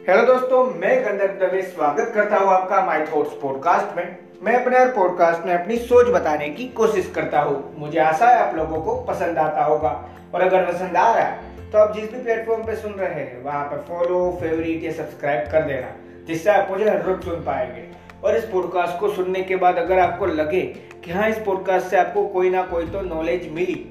Hello दोस्तों, मैं गंधर्व दवे स्वागत करता हूँ आपका माई थॉट्स पॉडकास्ट में। मैं अपने हर पॉडकास्ट में अपनी सोच बताने की कोशिश करता हूँ। मुझे आशा है आप लोगों को पसंद आता होगा। और अगर पसंद आ रहा है तो आप जिस भी प्लेटफॉर्म पे सुन रहे हैं, वहाँ पे फॉलो फेवरेट या सब्सक्राइब कर देना, जिससे आप मुझे हर रोज सुन पाएँगे। और इस पॉडकास्ट को सुनने के बाद अगर आपको लगे कि हाँ इस पॉडकास्ट से आपको कोई ना कोई तो नॉलेज मिली,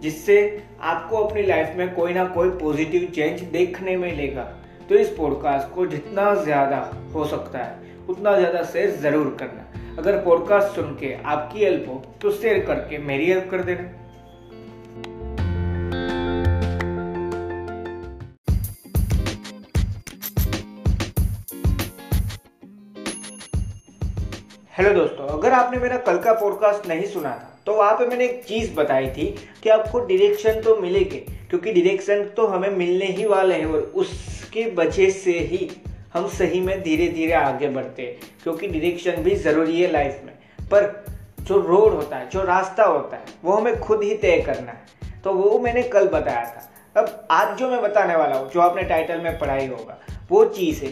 जिससे आपको अपनी लाइफ में कोई ना कोई पॉजिटिव चेंज देखने मिलेगा तो इस पॉडकास्ट को जितना ज़्यादा हो सकता है, उतना ज़्यादा शेयर ज़रूर करना। अगर पॉडकास्ट सुन के आपकी हेल्प हो तो शेयर करके मेरी हेल्प कर देना। हेलो दोस्तों, अगर आपने मेरा कल का पॉडकास्ट नहीं सुना था तो वहाँ पे मैंने एक चीज़ बताई थी कि आपको डिरेक्शन तो मिलेगी, क्योंकि डिरेक्शन तो हमें मिलने ही वाले हैं और उसके वजह से ही हम सही में धीरे धीरे आगे बढ़ते हैं, क्योंकि डिरेक्शन भी ज़रूरी है लाइफ में। पर जो रोड होता है, जो रास्ता होता है, वो हमें खुद ही तय करना है। तो वो मैंने कल बताया था। अब आज जो मैं बताने वाला हूँ, जो आपने टाइटल में पढ़ाई होगा, वो चीज़ है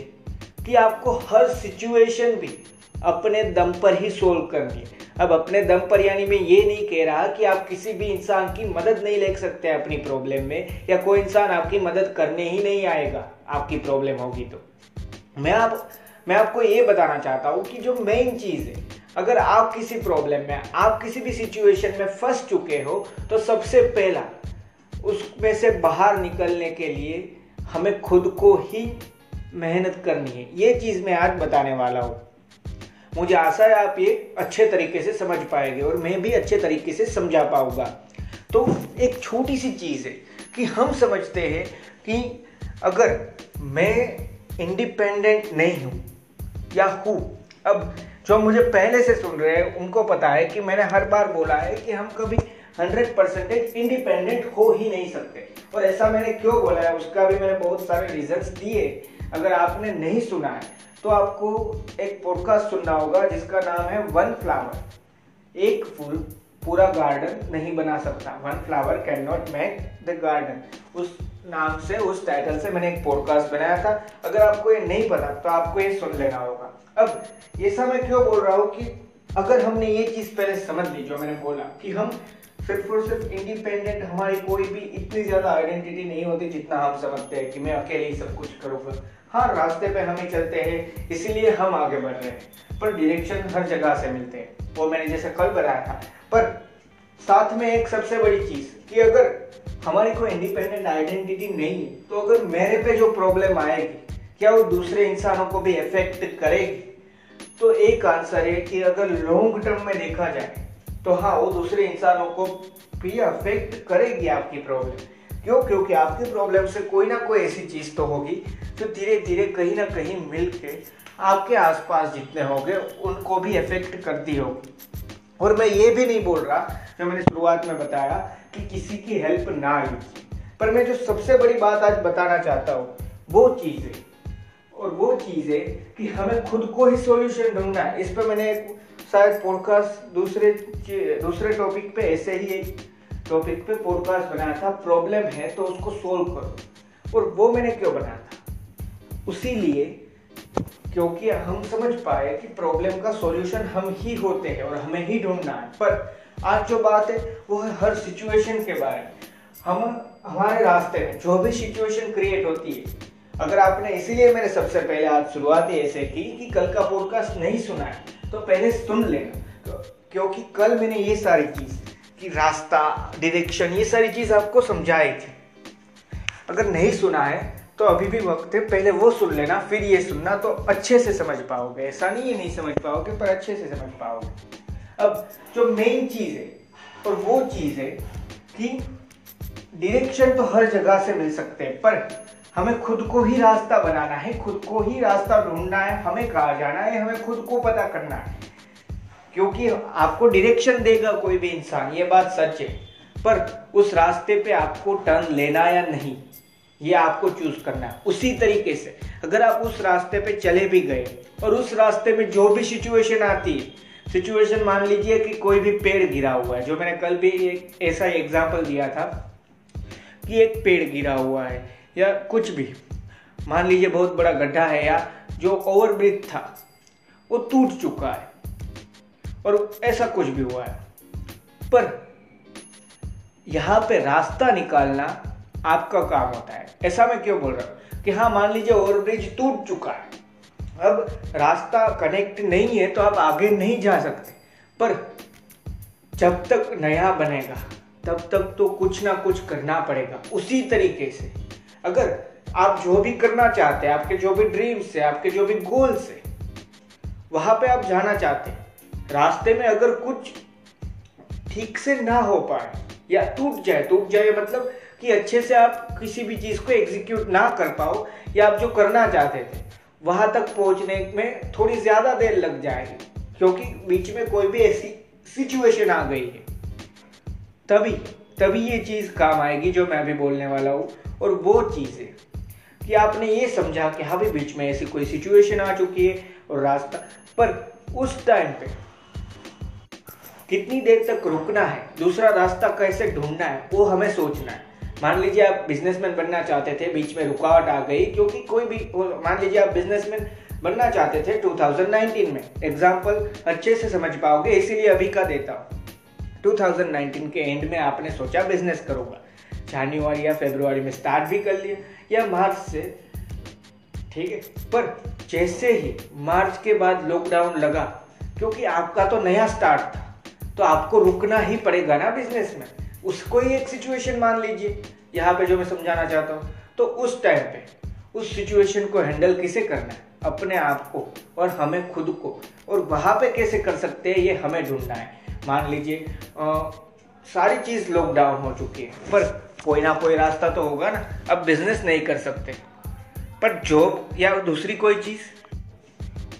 कि आपको हर सिचुएशन भी अपने दम पर ही सोल्व करनी है। अब अपने दम पर यानी मैं ये नहीं कह रहा कि आप किसी भी इंसान की मदद नहीं ले सकते अपनी प्रॉब्लम में, या कोई इंसान आपकी मदद करने ही नहीं आएगा, आपकी प्रॉब्लम होगी तो। मैं आप, मैं आपको ये बताना चाहता हूँ कि जो मेन चीज़ है, अगर आप किसी प्रॉब्लम में, आप किसी भी सिचुएशन में फंस चुके हो तो सबसे पहला, उसमें से बाहर निकलने के लिए हमें खुद को ही मेहनत करनी है। ये चीज़ मैं आज बताने वाला हूँ। मुझे आशा है आप ये अच्छे तरीके से समझ पाएँगे और मैं भी अच्छे तरीके से समझा पाऊँगा। तो एक छोटी सी चीज़ है कि हम समझते हैं कि अगर मैं इंडिपेंडेंट नहीं हूँ या हूँ, अब जो मुझे पहले से सुन रहे हैं, उनको पता है कि मैंने हर बार बोला है कि हम कभी हंड्रेड परसेंटेज इंडिपेंडेंट हो ही नहीं सकते। और ऐसा मैंने क्यों बोला है, उसका भी मैंने बहुत सारे रीजंस दिए। अगर आपने नहीं सुना है तो आपको एक पॉडकास्ट सुनना होगा, जिसका नाम है वन फ्लावर एक फूल, पूरा गार्डन नहीं बना सकता। One flower can not make the garden उस नाम से, उस टाइटल से मैंने एक पॉडकास्ट बनाया था। अगर आपको ये नहीं पता तो आपको ये सुन लेना होगा। अब, ये सब मैं क्यों बोल रहा हूँ कि अगर हमने ये चीज़ पहले समझ ली, जो मैंने बोला, कि हम सिर्फ़ और सिर्फ़ इंडिपेंडेंट हमारी कोई भी इतनी ज़्यादा आइडेंटिटी नहीं होती जितना हम समझते हैं कि मैं अकेले ही सब कुछ करूँगा। हाँ रास्ते पे हम ही चलते हैं, इसीलिए हम आगे बढ़ रहे हैं। पर डायरेक्शन हर जगह से मिलते हैं। वो मैंने जैसे कल बताया था। पर साथ में एक सबसे बड़ी चीज़, कि अगर हमारी कोई इंडिपेंडेंट आइडेंटिटी नहीं तो अगर मेरे पे जो प्रॉब्लम आएगी, क्या वो दूसरे इंसानों को भी इफ़ेक्ट करेगी? तो एक आंसर है कि अगर लॉन्ग टर्म में देखा जाए तो हाँ वो दूसरे इंसानों को भी अफेक्ट करेगी आपकी प्रॉब्लम क्यों? क्योंकि आपकी प्रॉब्लम से कोई ना कोई ऐसी चीज़ तो होगी जो धीरे धीरे कहीं ना कहीं मिल के आपके आसपास जितने होंगे, उनको भी इफ़ेक्ट करती होगी। और मैं ये भी नहीं बोल रहा, जो मैंने शुरुआत में बताया कि किसी की हेल्प ना लीजिए पर मैं जो सबसे बड़ी बात आज बताना चाहता हूँ, वो चीज़। है और वो चीज़ है कि हमें खुद को ही सॉल्यूशन ढूंढना है। इस पर मैंने एक शायद पॉडकास्ट दूसरे दूसरे टॉपिक पे ऐसे ही एक टॉपिक पे पॉडकास्ट बनाया था प्रॉब्लम है तो उसको सोल्व करो। और वो मैंने क्यों बनाया था? उसी लिए क्योंकि हम समझ पाए कि प्रॉब्लम का सॉल्यूशन हम ही होते हैं और हमें ही ढूंढना है। पर आज जो बात है, वो है हर सिचुएशन के बारे में। हम, हमारे रास्ते में जो भी सिचुएशन क्रिएट होती है, अगर आपने इसीलिए मैंने सबसे पहले आज शुरुआत ही ऐसे की कि कल का पॉडकास्ट नहीं सुना है तो पहले सुन लेना। क्योंकि कल मैंने ये सारी चीज़ कि रास्ता डिरेक्शन ये सारी चीज़ आपको समझाई थी। अगर नहीं सुना है तो अभी भी वक्त है, पहले वो सुन लेना, फिर ये सुनना तो अच्छे से समझ पाओगे। ऐसा नहीं है, नहीं समझ पाओगे, पर अच्छे से समझ पाओगे। अब जो मेन चीज़ है, और वो चीज़ है कि डिरेक्शन तो हर जगह से मिल सकते हैं, पर हमें खुद को ही रास्ता बनाना है, खुद को ही रास्ता ढूंढना है, हमें कहा जाना है, हमें खुद को पता करना है। क्योंकि आपको डायरेक्शन देगा कोई भी इंसान, ये बात सच है। पर उस रास्ते पे आपको टर्न लेना या नहीं, ये आपको चूज़ करना है। उसी तरीके से, अगर आप उस रास्ते पे चले भी गए और उस रास्ते में जो भी सिचुएशन आती है सिचुएशन मान लीजिए कि कोई भी पेड़ गिरा हुआ है, जो मैंने कल भी एक ऐसा एग्ज़ाम्पल दिया था कि एक पेड़ गिरा हुआ है या कुछ भी, मान लीजिए बहुत बड़ा गड्ढा है या जो ओवरब्रिज था, वो टूट चुका है। और ऐसा कुछ भी हुआ है। पर यहाँ पे रास्ता निकालना आपका काम होता है। ऐसा मैं क्यों बोल रहा हूँ? कि हाँ मान लीजिए ओवरब्रिज टूट चुका है। अब रास्ता कनेक्ट नहीं है तो आप आगे नहीं जा सकते। पर जब तक नया बनेगा, तब तक तो कुछ ना कुछ करना पड़ेगा। उसी तरीके से अगर आप जो भी करना चाहते हैं, आपके जो भी ड्रीम्स है, आपके जो भी गोल्स है, वहाँ पे आप जाना चाहते हैं। रास्ते में अगर कुछ ठीक से ना हो पाए या टूट जाए टूट जाए मतलब कि अच्छे से आप किसी भी चीज़ को एग्जीक्यूट ना कर पाओ या आप जो करना चाहते थे, वहाँ तक पहुँचने में थोड़ी ज़्यादा देर लग जाएगी, क्योंकि बीच में कोई भी ऐसी सिचुएशन आ गई है। तभी तभी ये चीज़ काम आएगी जो मैं भी बोलने वाला हूँ, और वो चीज़ है कि आपने ये समझा कि हाँ भी बीच में ऐसी कोई सिचुएशन आ चुकी है और रास्ता, पर उस टाइम पे कितनी देर तक रुकना है, दूसरा रास्ता कैसे ढूंढना है, वो हमें सोचना है। मान लीजिए आप बिजनेसमैन बनना चाहते थे, बीच में रुकावट आ गई, क्योंकि कोई भी मान लीजिए आप बिजनेसमैन बनना चाहते थे 2019 में। एग्ज़ाम्पल अच्छे से समझ पाओगे, इसीलिए अभी का देता हूँ। 2019 के एंड में आपने सोचा बिज़नेस करूँगा। जनवरी या फेब्रुआरी में स्टार्ट भी कर लिया या मार्च से, ठीक है? पर जैसे ही मार्च के बाद लॉकडाउन लगा, क्योंकि आपका तो नया स्टार्ट था। तो आपको रुकना ही पड़ेगा ना बिज़नेस में। उसको ही एक सिचुएशन मान लीजिए, यहाँ पे जो मैं समझाना चाहता हूँ। तो उस टाइम पे, उस सिचुएशन को हैंडल किसे करना है? अपने आप को और हमें खुद को। और वहाँ पे कैसे कर सकते हैं? ये हमें ढूंढना है। मान लीजिए सारी चीज़ लॉकडाउन हो चुकी है, पर कोई ना कोई रास्ता तो होगा ना। अब बिज़नेस नहीं कर सकते। पर जॉब या दूसरी कोई चीज़,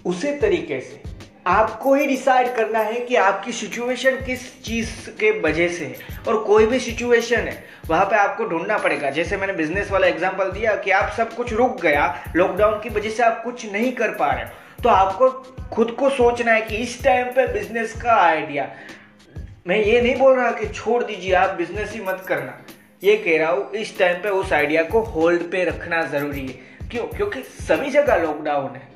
उसी तरीके से आपको ही डिसाइड करना है कि आपकी सिचुएशन किस चीज़ के वजह से है। और कोई भी सिचुएशन है, वहाँ पे आपको ढूंढना पड़ेगा। जैसे मैंने बिज़नेस वाला एग्जांपल दिया कि आप सब कुछ रुक गया लॉकडाउन की वजह से आप कुछ नहीं कर पा रहे तो आपको खुद को सोचना है कि इस टाइम पे बिज़नेस का आइडिया मैं ये नहीं बोल रहा कि छोड़ दीजिए, आप बिज़नेस ही मत करना। ये कह रहा हूँ, इस टाइम पे उस आइडिया को होल्ड पे रखना ज़रूरी है। क्यों? क्योंकि सभी जगह लॉकडाउन है।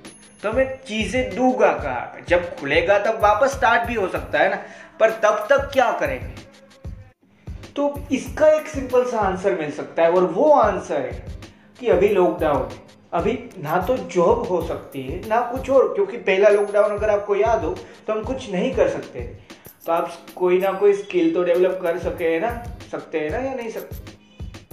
तो मैं चीज़ें दूँगा कहा जब खुलेगा तब वापस स्टार्ट भी हो सकता है ना? पर तब तक क्या करेंगे? तो इसका एक सिंपल सा आंसर मिल सकता है और वो आंसर है कि अभी लॉकडाउन है। अभी ना तो जॉब हो सकती है, ना कुछ और, क्योंकि पहला लॉकडाउन अगर आपको याद हो तो हम कुछ नहीं कर सकते। तो आप कोई ना कोई स्किल तो डेवलप कर सके है ना? सकते हैं ना या नहीं सकते?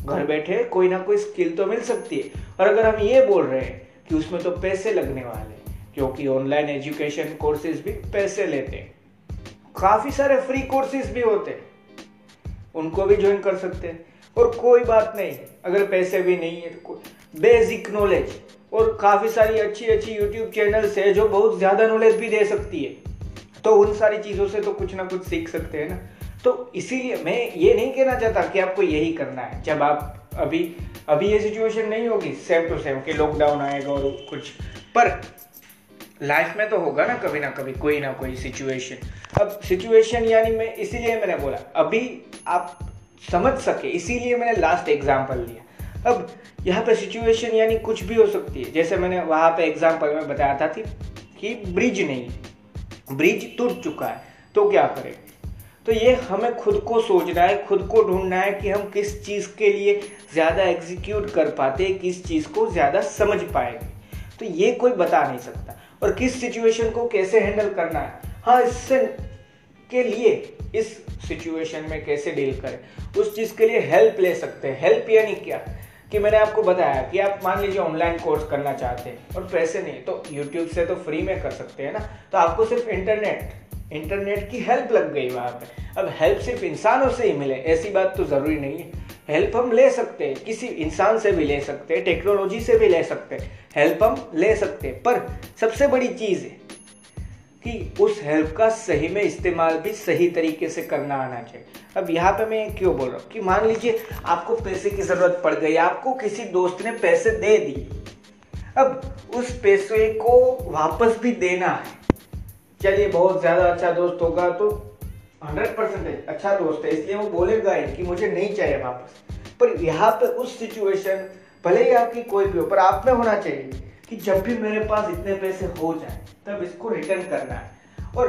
घर बैठे कोई ना कोई स्किल तो मिल सकती है। और अगर हम ये बोल रहे हैं कि उसमें तो पैसे लगने वाले क्योंकि ऑनलाइन एजुकेशन कोर्सेज भी पैसे लेते हैं। काफ़ी सारे फ्री कोर्सेज भी होते हैं। उनको भी ज्वाइन कर सकते हैं। और कोई बात नहीं, अगर पैसे भी नहीं है तो बेसिक नॉलेज और काफ़ी सारी अच्छी अच्छी यूट्यूब चैनल्स है जो बहुत ज़्यादा नॉलेज भी दे सकती है। तो उन सारी चीज़ों से तो कुछ ना कुछ सीख सकते हैं ना। तो इसीलिए मैं ये नहीं कहना चाहता कि आपको यही करना है। जब आप अभी अभी ये सिचुएशन नहीं होगी सेम टू सेम कि लॉकडाउन आएगा और कुछ। पर लाइफ में तो होगा ना कभी ना कभी, कोई ना कोई सिचुएशन अब सिचुएशन यानी मैं, इसीलिए मैंने बोला, अभी आप समझ सके, इसीलिए मैंने लास्ट एग्ज़ाम्पल लिया। अब यहाँ पे सिचुएशन यानी कुछ भी हो सकती है। जैसे मैंने वहाँ पे एग्ज़ाम्पल में बताया था थी कि ब्रिज नहीं ब्रिज टूट चुका है तो क्या करें? तो ये हमें खुद को सोचना है, खुद को ढूंढना है कि हम किस चीज़ के लिए ज़्यादा एग्जीक्यूट कर पाते, किस चीज़ को ज़्यादा समझ पाएँगे। तो ये कोई बता नहीं सकता। और किस सिचुएशन को कैसे हैंडल करना है? हाँ इससे के लिए, इस सिचुएशन में कैसे डील करें? उस चीज़ के लिए हेल्प ले सकते हैं। हेल्प यानी क्या? कि मैंने आपको बताया कि आप मान लीजिए ऑनलाइन कोर्स करना चाहते हैं और पैसे नहीं तो यूट्यूब से तो फ्री में कर सकते हैं ना? तो आपको सिर्फ़ इंटरनेट इंटरनेट की हेल्प लग गई वहाँ पे। अब हेल्प सिर्फ़ इंसानों से ही मिले, ऐसी बात तो ज़रूरी नहीं है। हेल्प हम ले सकते हैं, किसी इंसान से भी ले सकते हैं, टेक्नोलॉजी से भी ले सकते हैं, हेल्प हम ले सकते हैं। पर सबसे बड़ी चीज़ है कि उस हेल्प का सही में इस्तेमाल भी सही तरीके से करना आना चाहिए। अब यहाँ पे मैं क्यों बोल रहा हूँ कि मान लीजिए आपको पैसे की ज़रूरत पड़ गई, आपको किसी दोस्त ने पैसे दे दिए। अब उस पैसे को वापस भी देना है। चलिए, बहुत ज़्यादा अच्छा दोस्त होगा तो हंड्रेड परसेंटेज अच्छा दोस्त है, इसलिए वो बोलेगा ही कि मुझे नहीं चाहिए वापस। पर यहाँ पे उस सिचुएशन भले ही आपकी कोई भी हो, पर आप में होना चाहिए कि जब भी मेरे पास इतने पैसे हो जाए, तब इसको रिटर्न करना है। और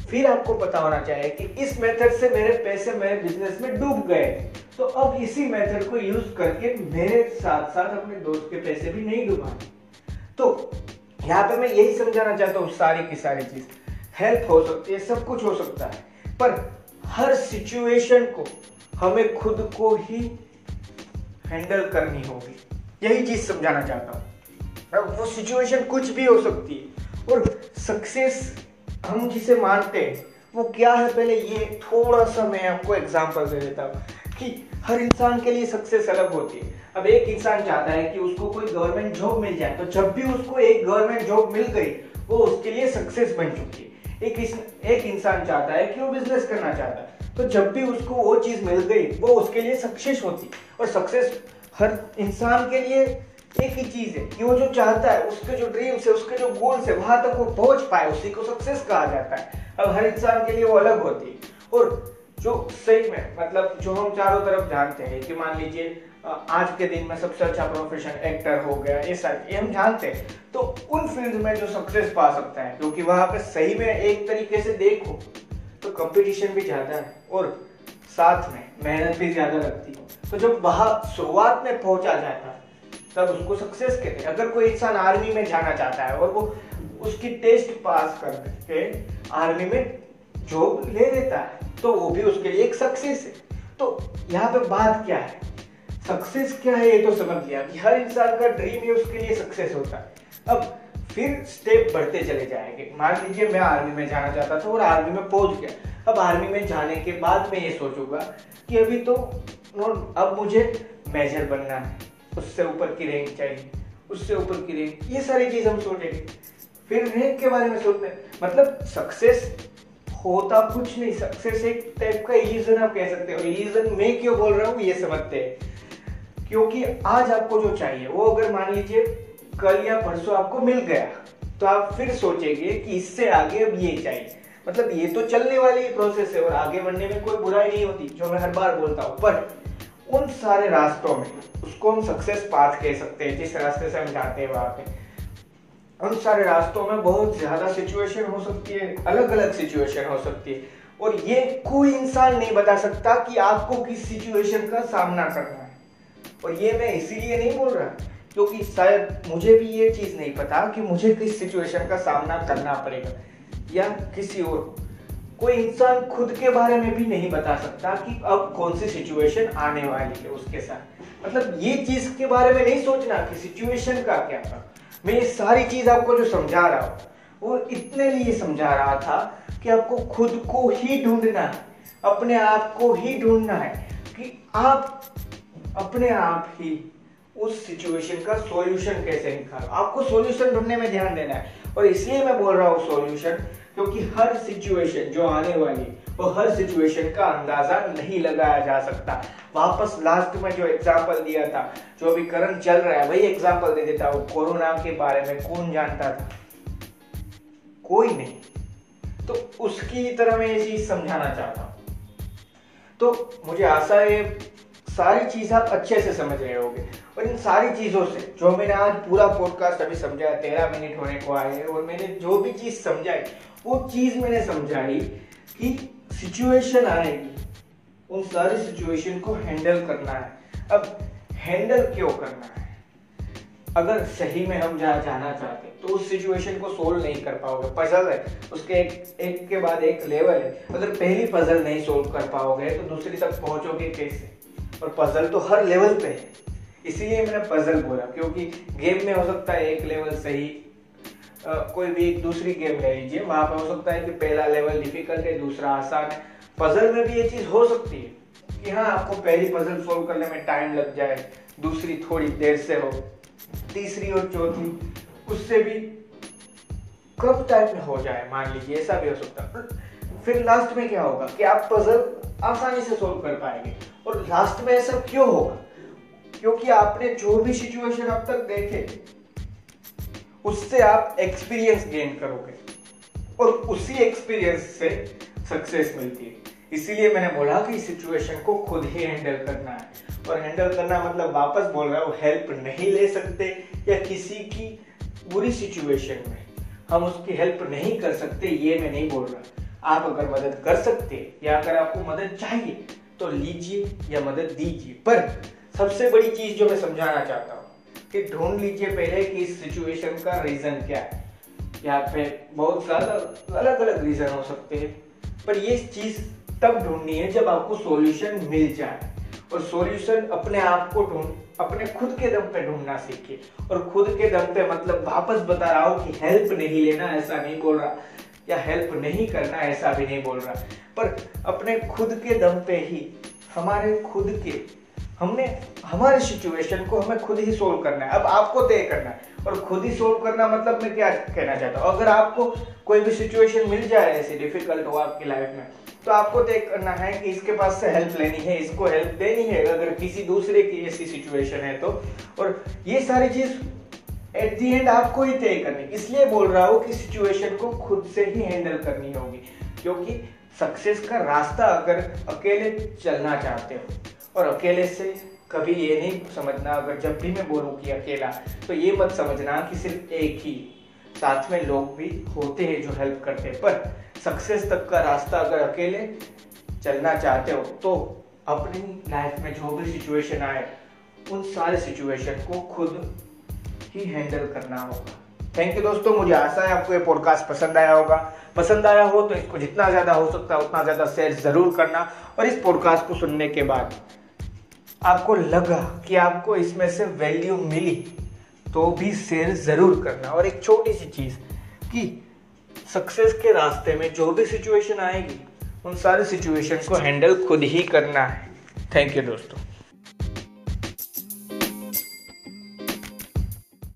फिर आपको पता होना चाहिए कि इस मेथड से मेरे पैसे मेरे बिज़नेस में डूब गए। तो अब इसी मेथड को यूज़ करके मेरे साथ साथ अपने दोस्त के पैसे भी नहीं डुबाने। तो यहाँ पे मैं यही समझाना चाहता हूँ सारी की सारी चीज़। हेल्प हो सकती है, सब कुछ हो सकता है। पर हर सिचुएशन को हमें खुद को ही हैंडल करनी होगी। यही चीज़ समझाना चाहता हूँ। अब वो सिचुएशन कुछ भी हो सकती है। और सक्सेस हम जिसे मानते हैं, वो क्या है? पहले ये थोड़ा सा मैं आपको एग्जांपल दे देता हूँ कि हर इंसान के लिए सक्सेस अलग होती है। अब एक इंसान चाहता है कि उसको कोई गवर्नमेंट जॉब मिल जाए तो जब भी उसको एक गवर्नमेंट जॉब मिल गई, वो उसके लिए सक्सेस बन चुकी है। एक इस, एक इंसान चाहता है कि वो बिज़नेस करना चाहता है। तो जब भी उसको वो चीज़ मिल गई वो उसके लिए सक्सेस होती। और सक्सेस हर इंसान के लिए एक ही चीज़ है कि वो जो चाहता है उसके जो ड्रीम्स है उसके जो गोल्स है वहाँ तक वो पहुँच पाए उसी को सक्सेस कहा जाता है। अब हर इंसान के लिए वो अलग होती है। और जो सही में मतलब जो हम चारों तरफ़ जानते हैं, कि मान लीजिए आज के दिन में सबसे अच्छा प्रोफेशन एक्टर हो गया, ये सब, ये हम जानते हैं। तो उन फ़ील्ड में जो सक्सेस पा सकता है, क्योंकि वहाँ पे सही में एक तरीके से देखो तो कंपटीशन भी ज़्यादा है, और साथ में मेहनत भी ज़्यादा लगती है। तो जब वहाँ शुरुआत में पहुँचा जाता है तब उसको सक्सेस कहते हैं। अगर कोई इंसान आर्मी में जाना चाहता है, और वो उसकी टेस्ट पास करके आर्मी में जॉब ले लेता है तो वो भी उसके लिए एक सक्सेस है। तो यहाँ पे बात क्या है? सक्सेस क्या है ये तो समझ लिया कि हर इंसान का ड्रीम है उसके लिए सक्सेस होता है। अब फिर स्टेप बढ़ते चले जाएँगे। मान लीजिए मैं आर्मी में जाना चाहता था और आर्मी में पहुँच गया। अब आर्मी में जाने के बाद मैं ये सोचूँगा कि अभी तो अब मुझे मेजर बनना है। उससे ऊपर की रैंक चाहिए, उससे ऊपर की रैंक ये सारी चीज़ हम सोचेंगे। फिर रैंक के बारे में सोचते मतलब सक्सेस होता कुछ नहीं सक्सेस एक टाइप का इलिजन आप कह सकते हो। इलिजन मैं क्यों बोल रहा हूँ, ये समझते हैं। क्योंकि आज आपको जो चाहिए, वो अगर मान लीजिए कल या परसों आपको मिल गया तो आप फिर सोचेंगे कि इससे आगे अब ये चाहिए। मतलब ये तो चलने वाली प्रोसेस है और आगे बढ़ने में कोई बुराई नहीं होती, जो मैं हर बार बोलता हूँ। पर उन सारे रास्तों में उसको हम सक्सेस पाथ कह सकते हैं, जिस रास्ते से हम जाते हैं वहाँ पे। उन सारे रास्तों में बहुत ज़्यादा सिचुएशन हो सकती है अलग अलग सिचुएशन हो सकती है। और ये कोई इंसान नहीं बता सकता कि आपको किस सिचुएशन का सामना करना है। और ये मैं इसीलिए नहीं बोल रहा, क्योंकि शायद मुझे भी ये चीज़ नहीं पता कि मुझे किस सिचुएशन का सामना करना पड़ेगा, या किसी और कोई इंसान खुद के बारे में भी नहीं बता सकता कि अब कौन सी सिचुएशन आने वाली है उसके साथ। मतलब ये चीज़ के बारे में नहीं सोचना कि सिचुएशन का क्या था। मैं ये सारी चीज़ आपको जो समझा रहा हूँ, वो इतने लिए समझा रहा था कि आपको खुद को ही ढूंढना है, अपने आप को ही ढूंढना है कि आप अपने आप ही उस सिचुएशन का सॉल्यूशन कैसे निकालो? आपको सॉल्यूशन ढूँढने में ध्यान देना है। और इसलिए मैं बोल रहा हूँ सॉल्यूशन क्योंकि हर सिचुएशन जो आने वाली वो हर सिचुएशन का अंदाज़ा नहीं लगाया जा सकता। वापस लास्ट में जो एग्जांपल दिया था, जो अभी करंट चल रहा है, वही एग्जांपल दे देता हूँ। कोरोना के बारे में कौन जानता था? कोई नहीं। तो उसकी तरह मैं ये चीज़ समझाना चाहता हूँ। तो मुझे आशा है, सारी चीज़ आप अच्छे से समझ रहे होगे। और इन सारी चीज़ों से, जो मैंने आज पूरा पॉडकास्ट अभी समझाया, तेरह मिनट होने को आए हैं, और मैंने जो भी चीज़ समझाई, वो चीज़ मैंने समझाई कि सिचुएशन आएगी, उन सारी सिचुएशन को हैंडल करना है। अब हैंडल क्यों करना है? अगर सही में हम जहाँ जाना चाहते तो उस सिचुएशन को सोल्व नहीं कर पाओगे। पजल है, उसके एक एक के बाद एक लेवल है। अगर पहली पजल नहीं सोल्व कर पाओगे तो दूसरी तक पहुंचोगे कैसे? और पजल तो हर लेवल पे है। इसीलिए मैंने पजल बोला क्योंकि गेम में हो सकता है एक लेवल सही आ, कोई भी एक दूसरी गेम ले लीजिए वहाँ पर हो सकता है कि पहला लेवल डिफ़िकल्ट है दूसरा आसान है। पजल में भी ये चीज़ हो सकती है कि हाँ आपको पहली पजल सोल्व करने में टाइम लग जाए दूसरी थोड़ी देर से हो तीसरी और चौथी उससे भी कब टाइम में हो जाए मान लीजिए ऐसा भी हो सकता है। फिर लास्ट में क्या होगा कि आप पजल आसानी से सोल्व कर पाएँगे और लास्ट में ऐसा क्यों होगा? क्योंकि आपने जो भी सिचुएशन अब तक देखे, उससे आप एक्सपीरियंस गेन करोगे। और उसी एक्सपीरियंस से सक्सेस मिलती है। इसीलिए मैंने बोला कि सिचुएशन को खुद ही हैंडल करना है। और हैंडल करना मतलब वापस बोल रहा हूँ हेल्प नहीं ले सकते या किसी की बुरी सिचुएशन में हम उसकी हेल्प नहीं कर सकते, ये मैं नहीं बोल रहा। आप अगर मदद कर सकते या अगर आपको मदद चाहिए तो लीजिए या मदद दीजिए। पर सबसे बड़ी चीज़ जो मैं समझाना चाहता हूँ कि ढूंढ लीजिए पहले कि इस सिचुएशन का रीजन क्या है। यहाँ पे बहुत ज़्यादा अलग अलग रीजन हो सकते हैं। पर ये चीज़ तब ढूंढनी है जब आपको सॉल्यूशन मिल जाए। और सॉल्यूशन अपने आप को ढूंढ, अपने खुद के दम पे ढूंढना सीखिए। और खुद के दम पे मतलब वापस बता रहा हूँ कि हेल्प नहीं लेना, ऐसा नहीं बोल रहा। या हेल्प नहीं करना, ऐसा भी नहीं बोल रहा। पर अपने खुद के दम पे ही, हमारे खुद के हमने, हमारे सिचुएशन को हमें खुद ही सोल्व करना है। अब आपको तय करना है। और खुद ही सोल्व करना मतलब मैं क्या कहना चाहता हूँ? अगर आपको कोई भी सिचुएशन मिल जाए ऐसी डिफ़िकल्ट हो आपकी लाइफ में तो आपको तय करना है कि इसके पास से हेल्प लेनी है, इसको हेल्प देनी है, अगर किसी दूसरे की ऐसी सिचुएशन है तो। और ये सारी चीज़ एट दी एंड आपको ही तय करनी इसलिए बोल रहा हूँ कि सिचुएशन को खुद से ही हैंडल करनी होगी। क्योंकि सक्सेस का रास्ता अगर अकेले चलना चाहते हो और अकेले से कभी ये नहीं समझना, अगर जब भी मैं बोलूँ कि अकेला तो ये मत समझना कि सिर्फ़ एक ही। साथ में लोग भी होते हैं जो हेल्प करते हैं, पर सक्सेस तक का रास्ता अगर अकेले चलना चाहते हो तो अपनी लाइफ में जो भी सिचुएशन आए, उन सारे सिचुएशन को खुद ही हैंडल करना होगा। थैंक यू दोस्तों, मुझे आशा है आपको ये पॉडकास्ट पसंद आया होगा। पसंद आया हो तो इसको जितना ज़्यादा हो सकता है, उतना ज़्यादा शेयर ज़रूर करना और इस पॉडकास्ट को सुनने के बाद आपको लगा कि आपको इसमें से वैल्यू मिली तो भी शेयर ज़रूर करना। और एक छोटी सी चीज़ कि सक्सेस के रास्ते में जो भी सिचुएशन आएगी उन सारे सिचुएशन को हैंडल खुद ही करना है। थैंक यू दोस्तों।